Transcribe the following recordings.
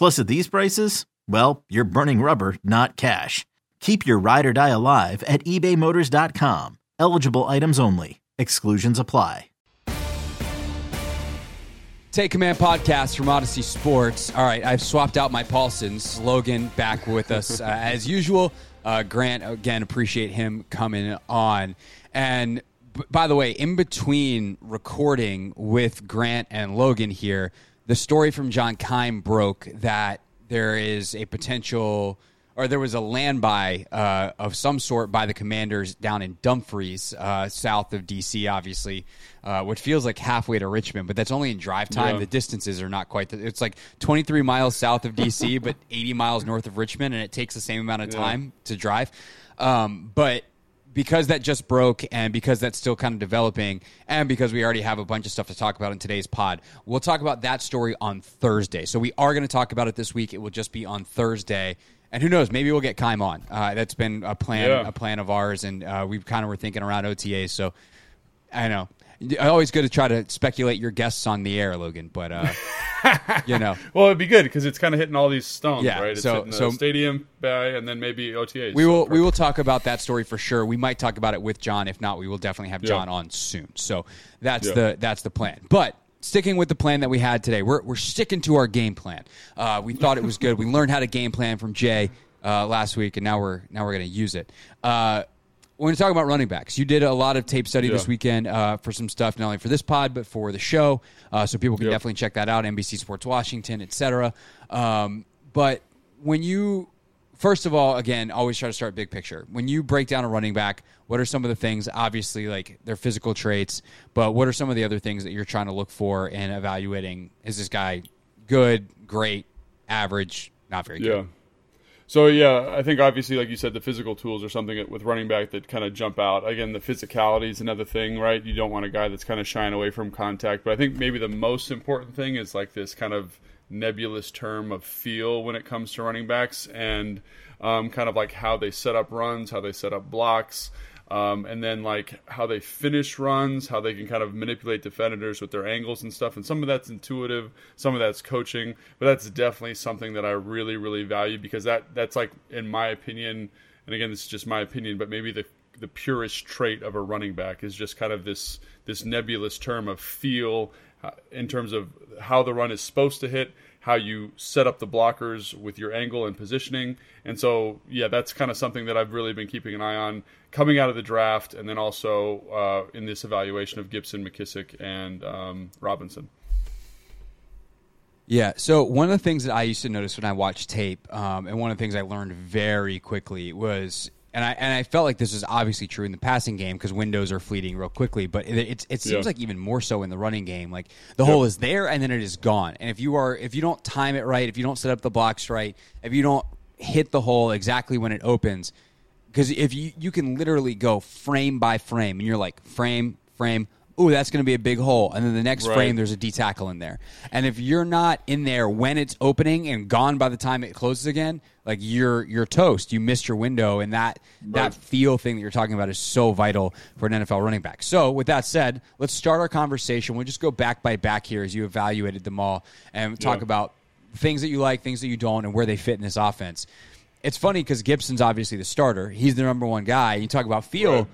Plus, at these prices, well, you're burning rubber, not cash. Keep your ride or die alive at ebaymotors.com. Eligible items only. Exclusions apply. Take Command podcast from Audacy Sports. All right, I've swapped out my Paulsons. Logan back with us uh, as usual. Uh, Grant, again, appreciate him coming on. And b- by the way, in between recording with Grant and Logan here, the story from John Keim broke that there is a potential or there was a land buy uh, of some sort by the commanders down in Dumfries, uh, south of DC, obviously, uh, which feels like halfway to Richmond, but that's only in drive time. Yeah. The distances are not quite. The, it's like 23 miles south of DC, but 80 miles north of Richmond, and it takes the same amount of time to drive. Um, but because that just broke and because that's still kind of developing and because we already have a bunch of stuff to talk about in today's pod we'll talk about that story on thursday. So we are going to talk about it this week. It will just be on thursday. And who knows? Maybe we'll get Keim on. Uh, that's been a plan Yeah. a plan of ours and uh, we kind of were thinking around otas so i know. Always good to try to speculate your guests on the air logan but uh, you know Well, it'd be good because it's kind of hitting all these stones, Yeah, right? It's so- hitting the so- stadium buy, and then maybe OTAs. We So will we will talk about that story for sure. We might talk about it with John. If not, we will definitely have Yeah. John on soon. So that's Yeah. the that's the plan. But sticking with the plan that we had today, we're we're sticking to our game plan. Uh, we thought it was good. we learned how to game plan from Jay uh, last week, and now we're now we're going to use it. Uh, we're going to talk about running backs. You did a lot of tape study this weekend uh, for some stuff, not only for this pod but for the show. Uh, so people can Yep. definitely check that out. NBC Sports Washington, etc. Um, but when you first of all, again, always try to start big picture. When you break down a running back, what are some of the things? Obviously, like their physical traits, but what are some of the other things that you're trying to look for in evaluating? Is this guy good, great, average, not very Yeah. good? So yeah, I think obviously, like you said, the physical tools are something with running back that kind of jump out. Again, the physicality is another thing, right? You don't want a guy that's kind of shying away from contact. But I think maybe the most important thing is like this kind of nebulous term of feel when it comes to running backs, and um, kind of like how they set up runs, how they set up blocks. Um, and then like how they finish runs, how they can kind of manipulate defenders with their angles and stuff. And some of that's intuitive, some of that's coaching, but that's definitely something that I really, really value because that that's like in my opinion, and again this is just my opinion, but maybe the the purest trait of a running back is just kind of this this nebulous term of feel uh, in terms of how the run is supposed to hit, how you set up the blockers with your angle and positioning. And so, yeah, that's kind of something that I've really been keeping an eye on coming out of the draft, and then also uh, in this evaluation of Gibson, McKissick, and um, Robinson. Yeah. So one of the things that I used to notice when I watched tape, um, and one of the things I learned very quickly was, and I and I felt like this is obviously true in the passing game because windows are fleeting real quickly, but it it, it seems Yeah. like even more so in the running game. Like the hole is there and then it is gone. And if you are if you don't time it right, if you don't set up the blocks right, if you don't hit the hole exactly when it opens, because if you you can literally go frame by frame and you're like frame frame ooh, that's going to be a big hole. And then the next Right. frame, there's a D tackle in there. And if you're not in there when it's opening and gone by the time it closes again, like you're you're toast. You missed your window, and that that feel thing that you're talking about is so vital for an NFL running back. So, with that said, let's start our conversation. We'll just go back by back here as you evaluated them all and talk Yeah. about things that you like, things that you don't, and where they fit in this offense. It's funny because Gibson's obviously the starter. He's the number one guy. You talk about feel Right.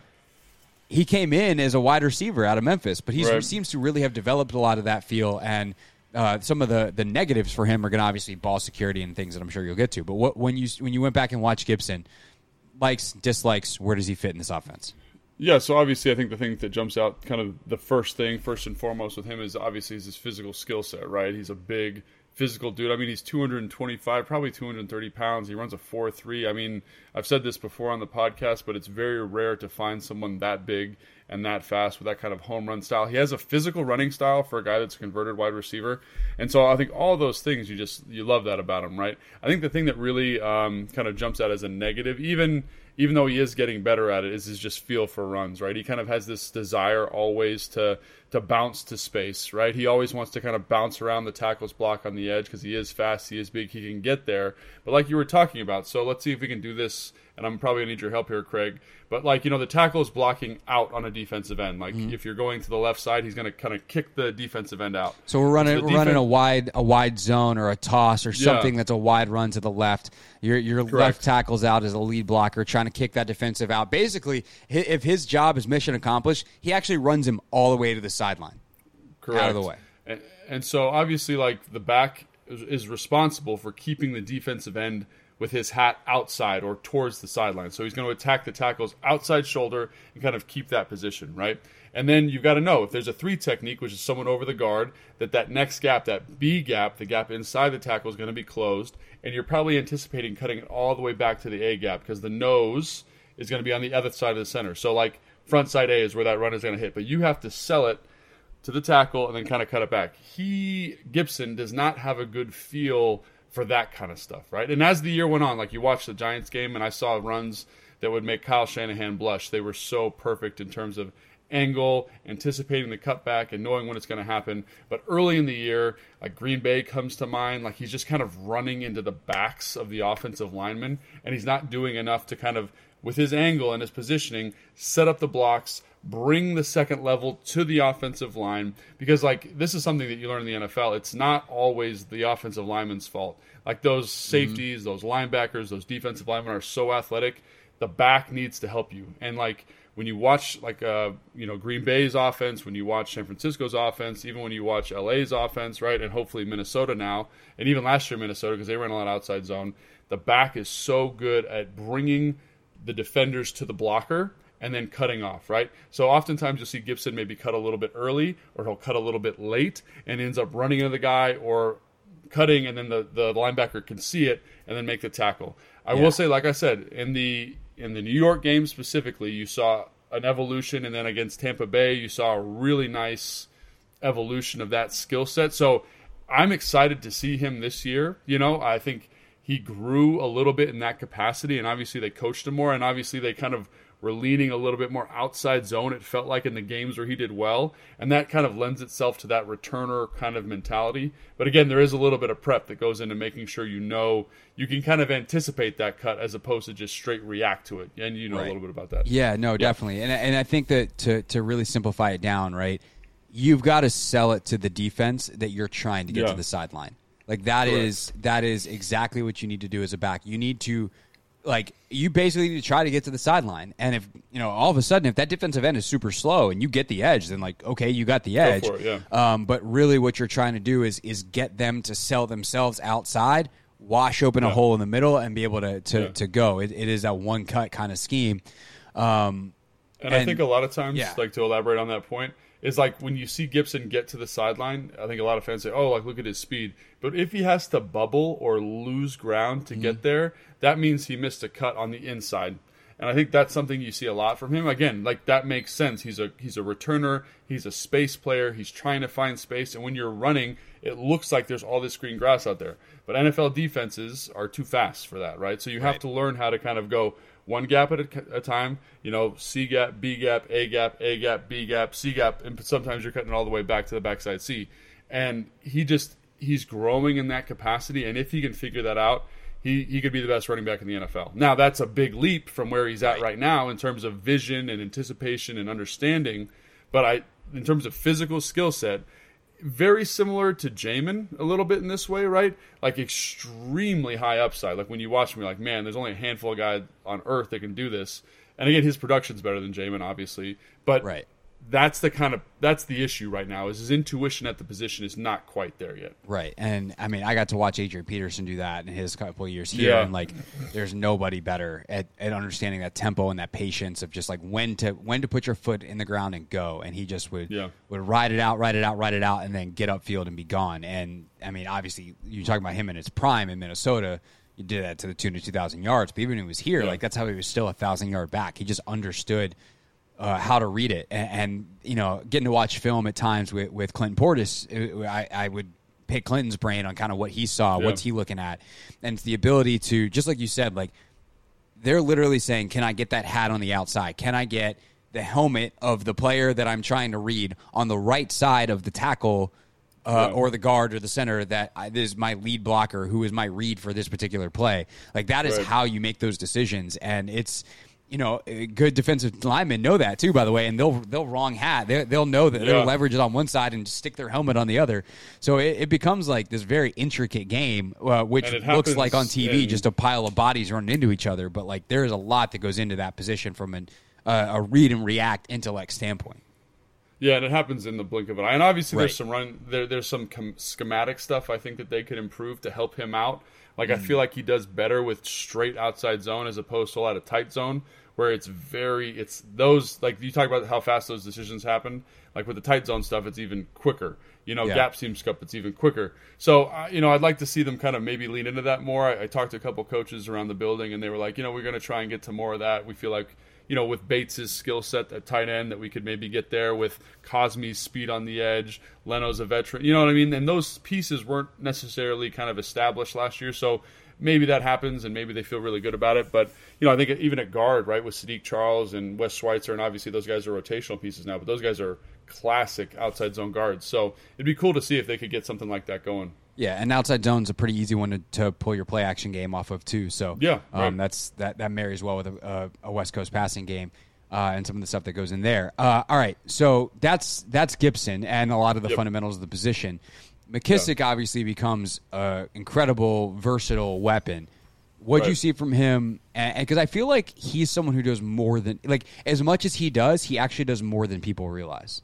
He came in as a wide receiver out of Memphis, but he Right. seems to really have developed a lot of that feel. And uh, some of the, the negatives for him are going to obviously ball security and things that I'm sure you'll get to. But what, when you when you went back and watched Gibson, likes dislikes, where does he fit in this offense? Yeah, so obviously, I think the thing that jumps out, kind of the first thing, first and foremost with him, is obviously is his physical skill set. Right, he's a big physical dude. I mean, he's 225, probably 230 pounds. He runs a 4.3. I mean, I've said this before on the podcast, but it's very rare to find someone that big and that fast with that kind of home run style. He has a physical running style for a guy that's a converted wide receiver, and so I think all those things you just you love that about him, right? I think the thing that really um, kind of jumps out as a negative, even even though he is getting better at it, is his just feel for runs, right? He kind of has this desire always to to bounce to space, right? He always wants to kind of bounce around the tackle's block on the edge because he is fast, he is big, he can get there. But like you were talking about, so let's see if we can do this. And I'm probably gonna need your help here, Craig. But like you know, the tackle is blocking out on a defensive end. Like mm-hmm. if you're going to the left side, he's gonna kind of kick the defensive end out. So we're running we're running a wide a wide zone or a toss or something that's a wide run to the left. Your your left tackle's out as a lead blocker, trying to kick that defensive out. Basically, if his job is mission accomplished, he actually runs him all the way to the sideline. Correct. out of the way. And, and so obviously, like the back is, is responsible for keeping the defensive end with his hat outside or towards the sideline. So he's going to attack the tackle's outside shoulder and kind of keep that position, right? And then you've got to know if there's a three technique, which is someone over the guard, that that next gap, that B gap, the gap inside the tackle is going to be closed, and you're probably anticipating cutting it all the way back to the A gap because the nose is going to be on the other side of the center. So like front side A is where that run is going to hit, but you have to sell it to the tackle and then kind of cut it back. He Gibson does not have a good feel for that kind of stuff, right? And as the year went on, like you watched the Giants game and I saw runs that would make Kyle Shanahan blush. They were so perfect in terms of angle, anticipating the cutback and knowing when it's going to happen. But early in the year, like Green Bay comes to mind, like he's just kind of running into the backs of the offensive linemen and he's not doing enough to kind of with his angle and his positioning, set up the blocks, bring the second level to the offensive line because like this is something that you learn in the NFL. It's not always the offensive lineman's fault. Like those safeties, those linebackers, those defensive linemen are so athletic. The back needs to help you. And like when you watch like uh you know Green Bay's offense, when you watch San Francisco's offense, even when you watch LA's offense, right, and hopefully Minnesota now, and even last year Minnesota because they ran a lot outside zone, the back is so good at bringing the defenders to the blocker and then cutting off, right? So oftentimes you'll see Gibson maybe cut a little bit early or he'll cut a little bit late and ends up running into the guy or cutting and then the, the linebacker can see it and then make the tackle. I will say, like I said, in the in the New York game specifically, you saw an evolution and then against Tampa Bay you saw a really nice evolution of that skill set. So I'm excited to see him this year. You know, I think he grew a little bit in that capacity, and obviously they coached him more, and obviously they kind of were leaning a little bit more outside zone. It felt like in the games where he did well, and that kind of lends itself to that returner kind of mentality. But again, there is a little bit of prep that goes into making sure you know you can kind of anticipate that cut as opposed to just straight react to it. And you know a little bit about that. Yeah, no, definitely. And and I think that to to really simplify it down, right? You've got to sell it to the defense that you're trying to get Yeah. to the sideline. Like that is that is exactly what you need to do as a back. You need to like you basically need to try to get to the sideline. And if you know all of a sudden if that defensive end is super slow and you get the edge, then like okay, you got the edge. it, yeah. Um, but really, what you're trying to do is is get them to sell themselves outside, wash open a hole in the middle, and be able to to, Yeah. to go. It, it is a one cut kind of scheme. Um, And, I think a lot of times, yeah. like to elaborate on that point, is like when you see Gibson get to the sideline, I think a lot of fans say, "Oh, like look at his speed." But if he has to bubble or lose ground to Mm-hmm. get there, that means he missed a cut on the inside. And I think that's something you see a lot from him. Again, like that makes sense. He's a he's a returner. He's a space player. He's trying to find space. And when you're running, it looks like there's all this green grass out there. But NFL defenses are too fast for that, right? So you have to learn how to kind of go one gap at a, a, time. You know, C gap, B gap, A gap, A gap, B gap, C gap, and sometimes you're cutting all the way back to the backside C. And he just he's growing in that capacity, and if he can figure that out, he he could be the best running back in the NFL. Now that's a big leap from where he's at right, right now in terms of vision and anticipation and understanding. But I, in terms of physical skill set, very similar to Jamin a little bit in this way, right? Like extremely high upside. Like when you watch me, like man, there's only a handful of guys on earth that can do this. And again, his production's better than Jamin, obviously, but right that's the kind of that's the issue right now is his intuition at the position is not quite there yet right and i mean i got to watch adrian peterson do that in his couple of years here yeah. and like there's nobody better at, at understanding that tempo and that patience of just like when to when to put your foot in the ground and go and he just would yeah. would ride it out ride it out ride it out and then get upfield and be gone and i mean obviously you're talking about him in his prime in minnesota you did that to the tune of 2,000 yards. But even when he was here, yeah. like that's how he was still a thousand yard back. He just understood uh, how to read it. And, and, you know, getting to watch film at times with, with Clinton Portis, it, I, I would pick Clinton's brain on kind of what he saw, yeah. what's he looking at, and it's the ability to just like you said, like they're literally saying, "Can I get that hat on the outside? Can I get the helmet of the player that I'm trying to read on the right side of the tackle?" Uh, yeah. or the guard or the center that I, this is my lead blocker who is my read for this particular play like that is right. how you make those decisions and it's you know, good defensive linemen know that too. By the way, and they'll they'll wrong hat. They, will know that yeah. they'll leverage it on one side and stick their helmet on the other. So it, it becomes like this very intricate game, uh, which looks like on TV just a pile of bodies running into each other. But like there is a lot that goes into that position from an, uh, a read and react intellect standpoint. Yeah, and it happens in the blink of an eye. And obviously, right. there's some run there. There's some com- schematic stuff I think that they could improve to help him out. Like mm. I feel like he does better with straight outside zone as opposed to a lot of tight zone where it's very it's those like you talk about how fast those decisions happen. Like with the tight zone stuff, it's even quicker. You know, yeah. gap seam scope, it's even quicker. So uh, you know, I'd like to see them kind of maybe lean into that more. I, I talked to a couple coaches around the building, and they were like, you know, we're going to try and get to more of that. We feel like you know, with Bates's skill set at tight end, that we could maybe get there with Cosmi's speed on the edge. Leno's a veteran, you know what I mean? And those pieces weren't necessarily kind of established last year, so maybe that happens and maybe they feel really good about it. But you know, I think even at guard, right, with Saahdiq Charles and Wes Schweitzer, and obviously those guys are rotational pieces now, but those guys are classic outside zone guards. So it'd be cool to see if they could get something like that going. Yeah, and outside zone's a pretty easy one to, to pull your play action game off of too. So yeah, um, right. that's that that marries well with a, a, West Coast passing game. Uh, and some of the stuff that goes in there. Uh, all right, so that's that's Gibson and a lot of the yep. fundamentals of the position. McKissic yeah. obviously becomes an incredible, versatile weapon. What do right. you see from him? Because I feel like he's someone who does more than like as much as he does, he actually does more than people realize.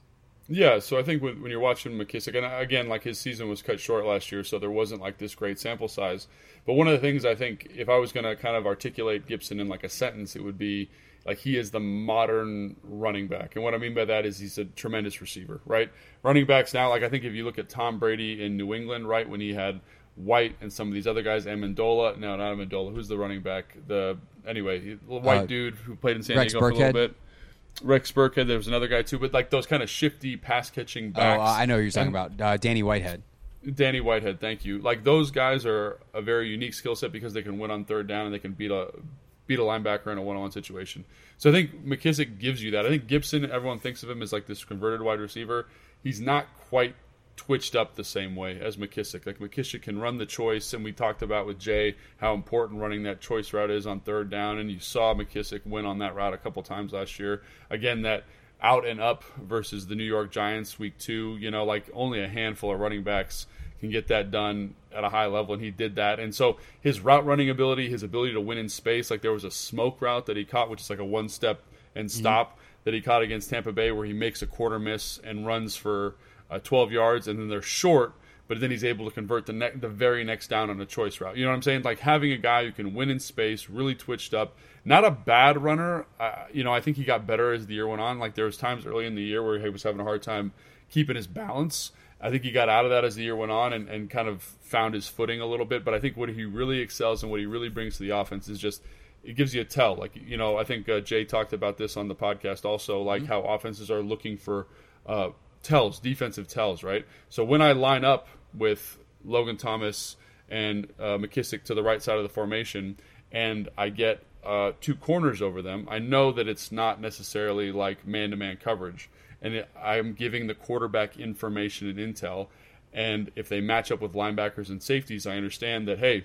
Yeah, so I think when, when you're watching McKissick, and again, like his season was cut short last year, so there wasn't like this great sample size. But one of the things I think, if I was going to kind of articulate Gibson in like a sentence, it would be like he is the modern running back. And what I mean by that is he's a tremendous receiver, right? Running backs now, like I think if you look at Tom Brady in New England, right, when he had White and some of these other guys, Amendola, no, not Amendola, who's the running back? The anyway, white uh, dude who played in San Rex Diego Burkhead. for a little bit. Rex Burkhead, there was another guy too, but like those kind of shifty pass catching oh, backs. Oh, I know who you're talking and, about. Uh, Danny Whitehead. Danny Whitehead, thank you. Like those guys are a very unique skill set because they can win on third down and they can beat a beat a linebacker in a one-on-one situation. So I think McKissick gives you that. I think Gibson, everyone thinks of him as like this converted wide receiver. He's not quite twitched up the same way as McKissick. Like McKissick can run the choice, and we talked about with Jay how important running that choice route is on third down, and you saw McKissick win on that route a couple times last year. Again, that out and up versus the New York Giants week two, you know, like only a handful of running backs can get that done at a high level, and he did that. And so his route running ability, his ability to win in space, like there was a smoke route that he caught, which is like a one step and mm-hmm. stop mm-hmm. that he caught against Tampa Bay, where he makes a quarter miss and runs for uh, 12 yards, and then they're short. But then he's able to convert the ne- the very next down on a choice route. You know what I'm saying? Like having a guy who can win in space, really twitched up, not a bad runner. Uh, you know, I think he got better as the year went on. Like there was times early in the year where he was having a hard time keeping his balance. I think he got out of that as the year went on and, and kind of found his footing a little bit. But I think what he really excels and what he really brings to the offense is just it gives you a tell. Like you know, I think uh, Jay talked about this on the podcast also, like mm-hmm. how offenses are looking for uh, tells, defensive tells, right? So when I line up with Logan Thomas and uh, McKissic to the right side of the formation, and I get uh, two corners over them, I know that it's not necessarily like man to man coverage. And it, I'm giving the quarterback information and intel. And if they match up with linebackers and safeties, I understand that, hey,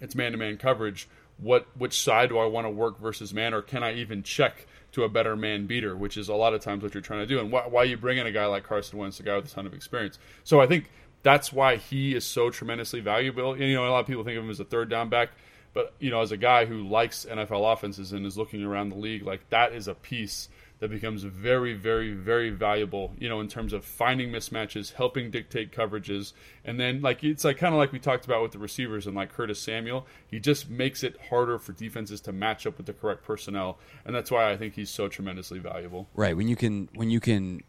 it's man to man coverage. What which side do I want to work versus man, or can I even check to a better man beater, which is a lot of times what you're trying to do, and why, why you bring in a guy like Carson Wentz, a guy with a ton of experience. So I think that's why he is so tremendously valuable. And, you know, a lot of people think of him as a third down back, but you know, as a guy who likes NFL offenses and is looking around the league, like that is a piece that becomes very, very, very valuable, you know, in terms of finding mismatches, helping dictate coverages, and then like it's like kind of like we talked about with the receivers and like Curtis Samuel, he just makes it harder for defenses to match up with the correct personnel, and that's why I think he's so tremendously valuable. Right when you can when you can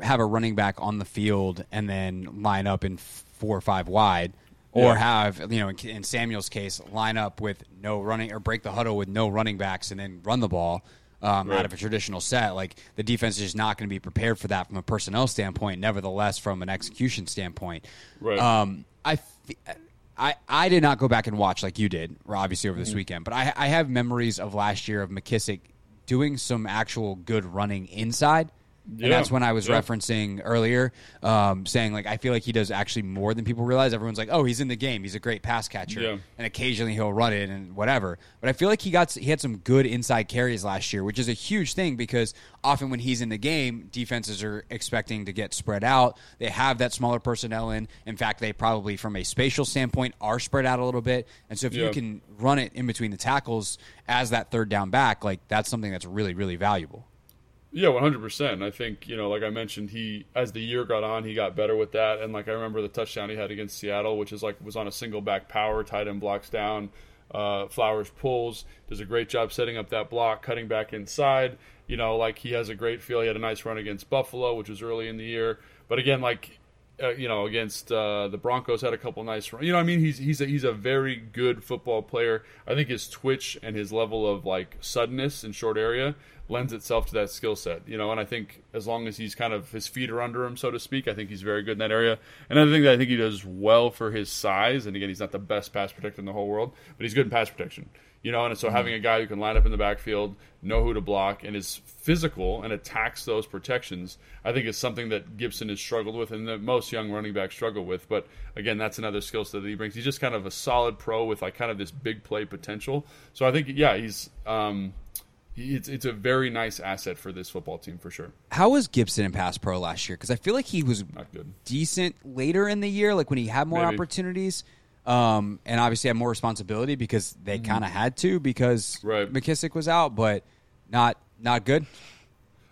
have a running back on the field and then line up in four or five wide. Or yeah. have you know in, in Samuel's case, line up with no running or break the huddle with no running backs and then run the ball um, right. out of a traditional set. Like the defense is just not going to be prepared for that from a personnel standpoint. Nevertheless, from an execution standpoint, right. um, I. I, I did not go back and watch like you did, obviously over this mm-hmm. weekend, but I, I have memories of last year of McKissick doing some actual good running inside yeah. And that's when I was yeah. referencing earlier, um, saying like I feel like he does actually more than people realize. Everyone's like, oh, he's in the game. He's a great pass catcher, yeah. and occasionally he'll run it and whatever. But I feel like he got he had some good inside carries last year, which is a huge thing because often when he's in the game, defenses are expecting to get spread out. They have that smaller personnel in. In fact, they probably from a spatial standpoint are spread out a little bit. And so if you can run it in between the tackles as that third down back, like that's something that's really really valuable. Yeah, one hundred percent. I think you know, like I mentioned, he as the year got on, he got better with that. And like I remember the touchdown he had against Seattle, which is like was on a single back power, tight end blocks down, uh, Flowers pulls, does a great job setting up that block, cutting back inside. You know, like he has a great feel. He had a nice run against Buffalo, which was early in the year. But again, like uh, you know, against uh, the Broncos had a couple nice. You know, I mean, he's he's a, he's a very good football player. I think his twitch and his level of like suddenness in short area lends itself to that skill set, you know. And I think as long as he's kind of his feet are under him, so to speak, I think he's very good in that area. Another thing that I think he does well for his size, and again, he's not the best pass protector in the whole world, but he's good in pass protection, you know. And so mm-hmm. having a guy who can line up in the backfield, know who to block, and is physical and attacks those protections, I think is something that Gibson has struggled with, and that most young running backs struggle with. But again, that's another skill set that he brings. He's just kind of a solid pro with like kind of this big play potential. So I think, yeah, he's. Um, it's it's a very nice asset for this football team for sure. How was Gibson in pass pro last year? Because I feel like he was not good, decent later in the year, like when he had more Maybe. opportunities, um, and obviously had more responsibility because they mm-hmm. kind of had to because right. McKissic was out, but not not good.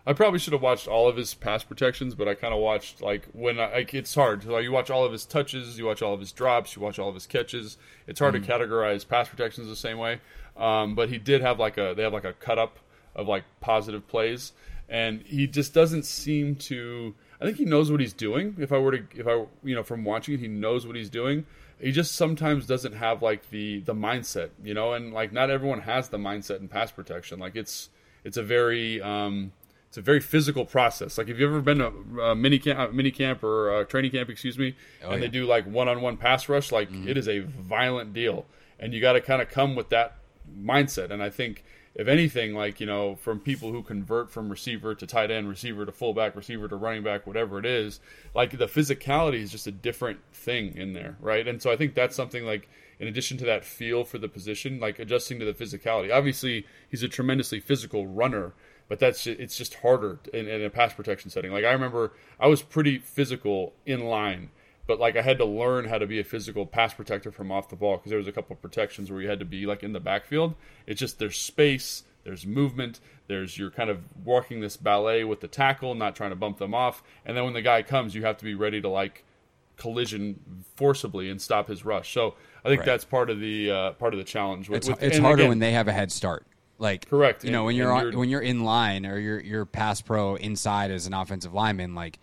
I probably should have watched all of his pass protections, but I kind of watched like when I, like it's hard. Like you watch all of his touches, you watch all of his drops, you watch all of his catches. It's hard mm-hmm. to categorize pass protections the same way. Um, but he did have like a they have like a cut up of like positive plays, and he just doesn't seem to. I think he knows what he's doing. If I were to, if I you know from watching it, he knows what he's doing. He just sometimes doesn't have like the the mindset, you know, and like not everyone has the mindset in pass protection. Like it's it's a very um, it's a very physical process. Like if you've ever been to a mini camp, uh, mini camp or a training camp, excuse me, oh, and yeah. they do like one on one pass rush, like mm-hmm. it is a violent deal, and you got to kind of come with that mindset. And I think, if anything, like, you know, from people who convert from receiver to tight end, receiver to fullback, receiver to running back, whatever it is, like the physicality is just a different thing in there, right? And so I think that's something like, in addition to that feel for the position, like adjusting to the physicality. Obviously, he's a tremendously physical runner, but that's it's just harder in, in, a pass protection setting. Like I remember, I was pretty physical in line, but like I had to learn how to be a physical pass protector from off the ball because there was a couple of protections where you had to be like in the backfield. It's just there's space, there's movement, there's you're kind of walking this ballet with the tackle, not trying to bump them off, and then when the guy comes, you have to be ready to like collision forcibly and stop his rush. So I think right. that's part of the uh, part of the challenge. With, it's, with, it's harder again, when they have a head start. Like correct, you know, when you're, on, you're when you're in line or you're you're pass pro inside as an offensive lineman, like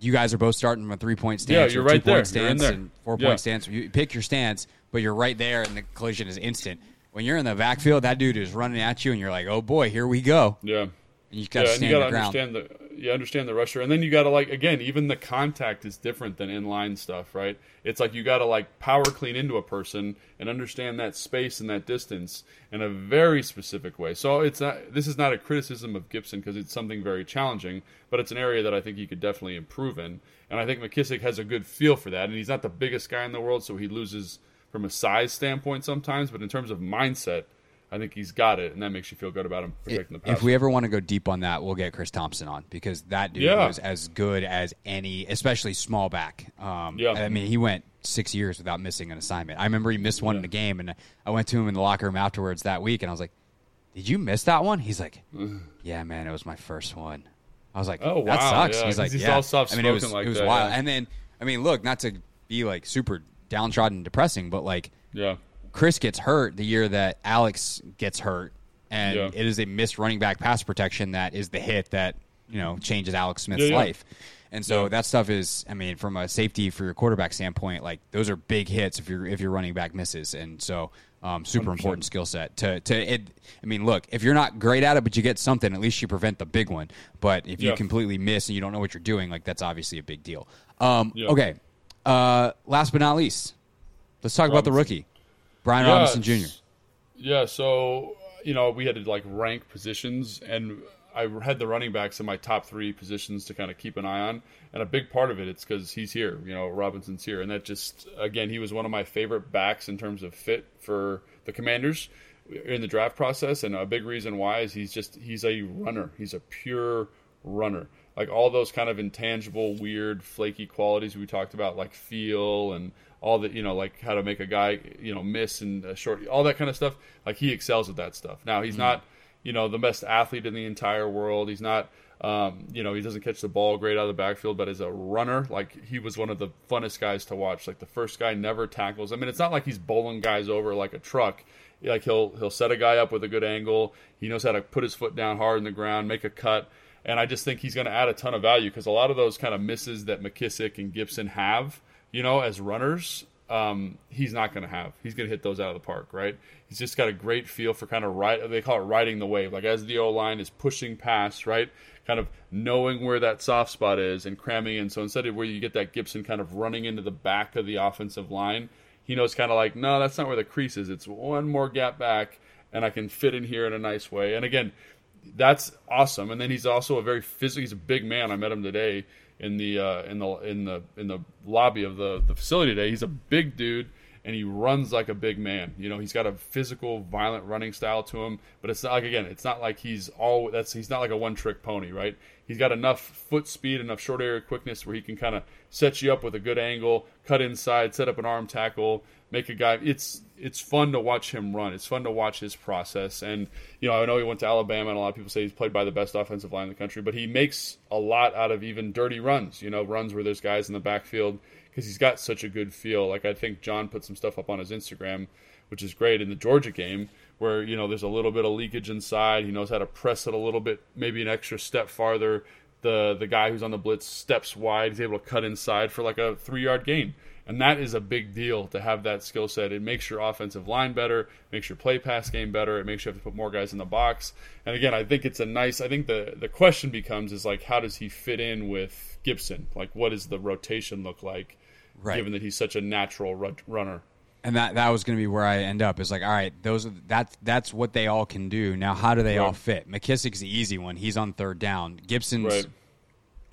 you guys are both starting from a three point stance. Yeah, you're right there. Stance there. and four yeah. point stance. You pick your stance, but you're right there, and the collision is instant. When you're in the backfield, that dude is running at you, and you're like, "Oh boy, here we go." Yeah, You got to yeah, and you got to ground. understand the you understand the rusher, and then you got to like again, even the contact is different than inline stuff, right? It's like you got to like power clean into a person and understand that space and that distance in a very specific way. So it's not this is not a criticism of Gibson because it's something very challenging, but it's an area that I think he could definitely improve in, and I think McKissick has a good feel for that, and he's not the biggest guy in the world, so he loses from a size standpoint sometimes, but in terms of mindset. I think he's got it, and that makes you feel good about him protecting the pass. If we ever want to go deep on that, we'll get Chris Thompson on because that dude Yeah. was as good as any, especially small back. Um, Yeah. I mean, he went six years without missing an assignment. I remember he missed one in a game, and I went to him in the locker room afterwards that week, and I was like, "Did you miss that one?" He's like, "Yeah, man, it was my first one." I was like, Oh, that wow, sucks." yeah, He's like, he's "Yeah." all soft I mean, it was like it was that, wild. yeah. And then, I mean, look, not to be like super downtrodden and depressing, but like yeah, Chris gets hurt the year that Alex gets hurt, and Yeah. it is a missed running back pass protection that is the hit that you know changes Alex Smith's Yeah, yeah. life. And so that stuff is, I mean, from a safety for your quarterback standpoint, like those are big hits if your if your running back misses, and so um, super important skill set to to it. I mean, look, if you're not great at it, but you get something, at least you prevent the big one. But if you completely miss and you don't know what you're doing, like that's obviously a big deal. Um. Okay, uh, last but not least, let's talk about the rookie, Brian Yeah, Robinson Jr. Yeah, so uh, you know we had to like rank positions, and I had the running backs in my top three positions to kind of keep an eye on. And a big part of it, it's because he's here. You know, Robinson's here, and that just again, he was one of my favorite backs in terms of fit for the Commanders in the draft process. And a big reason why is he's just he's a runner. He's a pure runner. Like all those kind of intangible, weird, flaky qualities we talked about, like feel and all the you know like how to make a guy you know miss and short all that kind of stuff like he excels at that stuff. Now he's not you know the best athlete in the entire world. He's not um, you know he doesn't catch the ball great out of the backfield but as a runner like he was one of the funnest guys to watch. Like the first guy never tackles. I mean it's not like he's bowling guys over like a truck. Like he'll he'll set a guy up with a good angle. He knows how to put his foot down hard in the ground make a cut. And i just think he's going to add a ton of value because a lot of those kind of misses that mckissick and gibson have you know, as runners, um, he's not going to have. He's going to hit those out of the park, right? He's just got a great feel for kind of right. They call it riding the wave. Like as the O line is pushing past, right? Kind of knowing where that soft spot is and cramming in. So instead of where you get that Gibson kind of running into the back of the offensive line, he knows kind of like, no, that's not where the crease is. It's one more gap back, and I can fit in here in a nice way. And again, that's awesome. And then he's also a very physical. He's a big man. I met him today in the uh, in the in the in the lobby of the the facility today. He's a big dude and he runs like a big man. You know, he's got a physical, violent running style to him. But it's not like again, it's not like he's all that's he's not like a one trick pony, right? He's got enough foot speed, enough short area quickness where he can kind of set you up with a good angle, cut inside, set up an arm tackle, make a guy. It's it's fun to watch him run. It's fun to watch his process. And you know, I know he went to Alabama, and a lot of people say he's played by the best offensive line in the country. But he makes a lot out of even dirty runs. You know, runs where there's guys in the backfield because he's got such a good feel. Like I think John put some stuff up on his Instagram, which is great in the Georgia game, where you know there's a little bit of leakage inside. He knows how to press it a little bit, maybe an extra step farther. The the guy who's on the blitz steps wide. He's able to cut inside for like a three yard gain. And that is a big deal to have that skill set. It makes your offensive line better, makes your play pass game better, it makes you have to put more guys in the box. And again, I think it's a nice I think the the question becomes is like how does he fit in with Gibson? Like what does the rotation look like Right. given that he's such a natural ru- runner? and that that was going to be where I end up. Is like, all right, those are, that's that's what they all can do. Now, how do they all fit? McKissick's the easy one. He's on third down. Gibson's Right.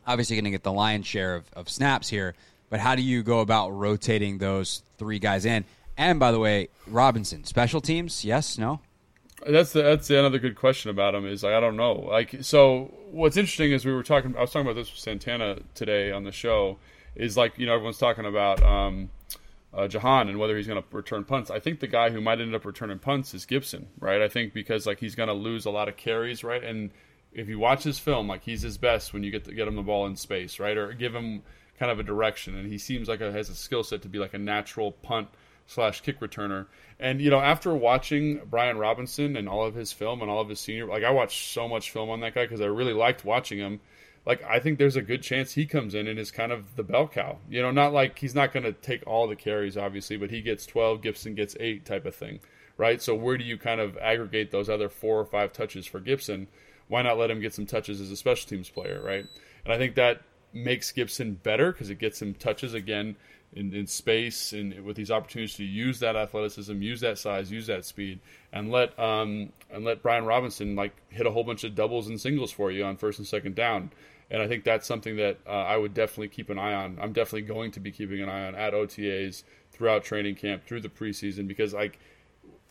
obviously going to get the lion's share of, of snaps here. But how do you go about rotating those three guys in? And by the way, Robinson, special teams, yes, no? That's the, that's another good question about him. Is like I don't know. Like so, what's interesting is we were talking. I was talking about this with Santana today on the show. Is like you know everyone's talking about um, uh, Jahan and whether he's going to return punts. I think the guy who might end up returning punts is Gibson, right? I think because like he's going to lose a lot of carries, right? And if you watch his film, like he's his best when you get to get him the ball in space, right? Or give him kind of a direction, and he seems like a, has a skill set to be like a natural punt slash kick returner. And you know, after watching Brian Robinson and all of his film and all of his senior, like I watched so much film on that guy because I really liked watching him. Like I think there's a good chance he comes in and is kind of the bell cow. You know, not like he's not going to take all the carries, obviously, but he gets 12, Gibson gets eight, type of thing, right? So where do you kind of aggregate those other four or five touches for Gibson? why not let him get some touches as a special teams player, right? And I think that makes Gibson better because it gets him touches again in, in space and with these opportunities to use that athleticism, use that size, use that speed, and let um, and let Brian Robinson like hit a whole bunch of doubles and singles for you on first and second down. And I think that's something that uh, I would definitely keep an eye on. I'm definitely going to be keeping an eye on at OTAs throughout training camp through the preseason because like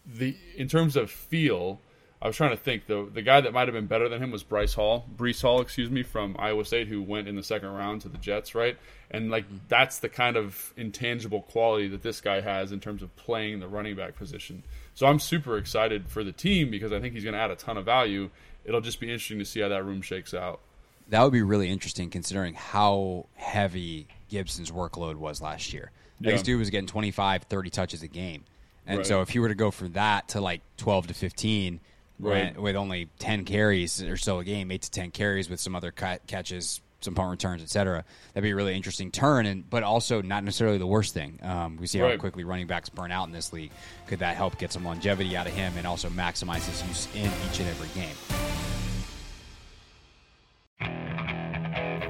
the in terms of feel, I was trying to think the the guy that might have been better than him was Bryce Hall, Breece Hall, excuse me, from Iowa State, who went in the second round to the Jets, right? And like that's the kind of intangible quality that this guy has in terms of playing the running back position. So I'm super excited for the team because I think he's going to add a ton of value. It'll just be interesting to see how that room shakes out. That would be really interesting considering how heavy Gibson's workload was last year. Yeah. This dude was getting 25, 30 touches a game. And right. so if he were to go from that to like 12 to 15 right. with only 10 carries or so a game, 8 to 10 carries with some other catches, some punt returns, etc. That'd be a really interesting turn, and but also not necessarily the worst thing. Um, we see right. how quickly running backs burn out in this league. Could that help get some longevity out of him and also maximize his use in each and every game?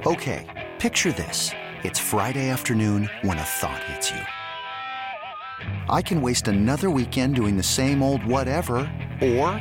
Okay, picture this: it's Friday afternoon when a thought hits you. I can waste another weekend doing the same old whatever, or